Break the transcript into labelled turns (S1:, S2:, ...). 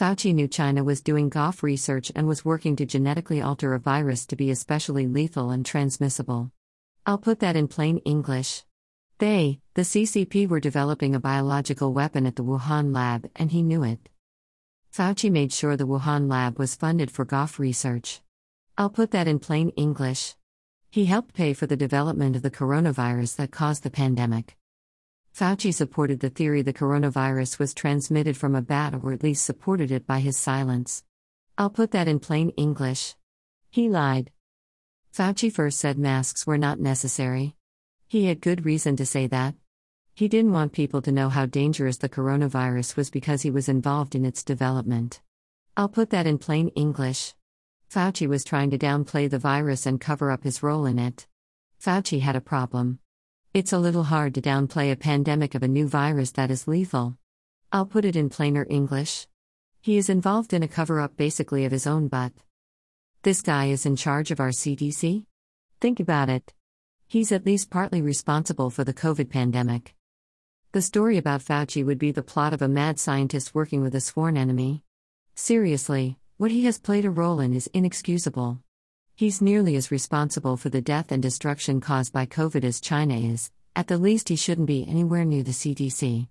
S1: Fauci knew China was doing GOF research and was working to genetically alter a virus to be especially lethal and transmissible. I'll put that in plain English. They, the CCP, were developing a biological weapon at the Wuhan lab, and he knew it. Fauci made sure the Wuhan lab was funded for GOF research. I'll put that in plain English. He helped pay for the development of the coronavirus that caused the pandemic. Fauci supported the theory the coronavirus was transmitted from a bat, or at least supported it by his silence. I'll put that in plain English. He lied. Fauci first said masks were not necessary. He had good reason to say that. He didn't want people to know how dangerous the coronavirus was because he was involved in its development. I'll put that in plain English. Fauci was trying to downplay the virus and cover up his role in it. Fauci had a problem. It's a little hard to downplay a pandemic of a new virus that is lethal. I'll put it in plainer English. He is involved in a cover up basically of his own butt. This guy is in charge of our CDC? Think about it. He's at least partly responsible for the COVID pandemic. The story about Fauci would be the plot of a mad scientist working with a sworn enemy. Seriously, what he has played a role in is inexcusable. He's nearly as responsible for the death and destruction caused by COVID as China is, at the least, he shouldn't be anywhere near the CDC.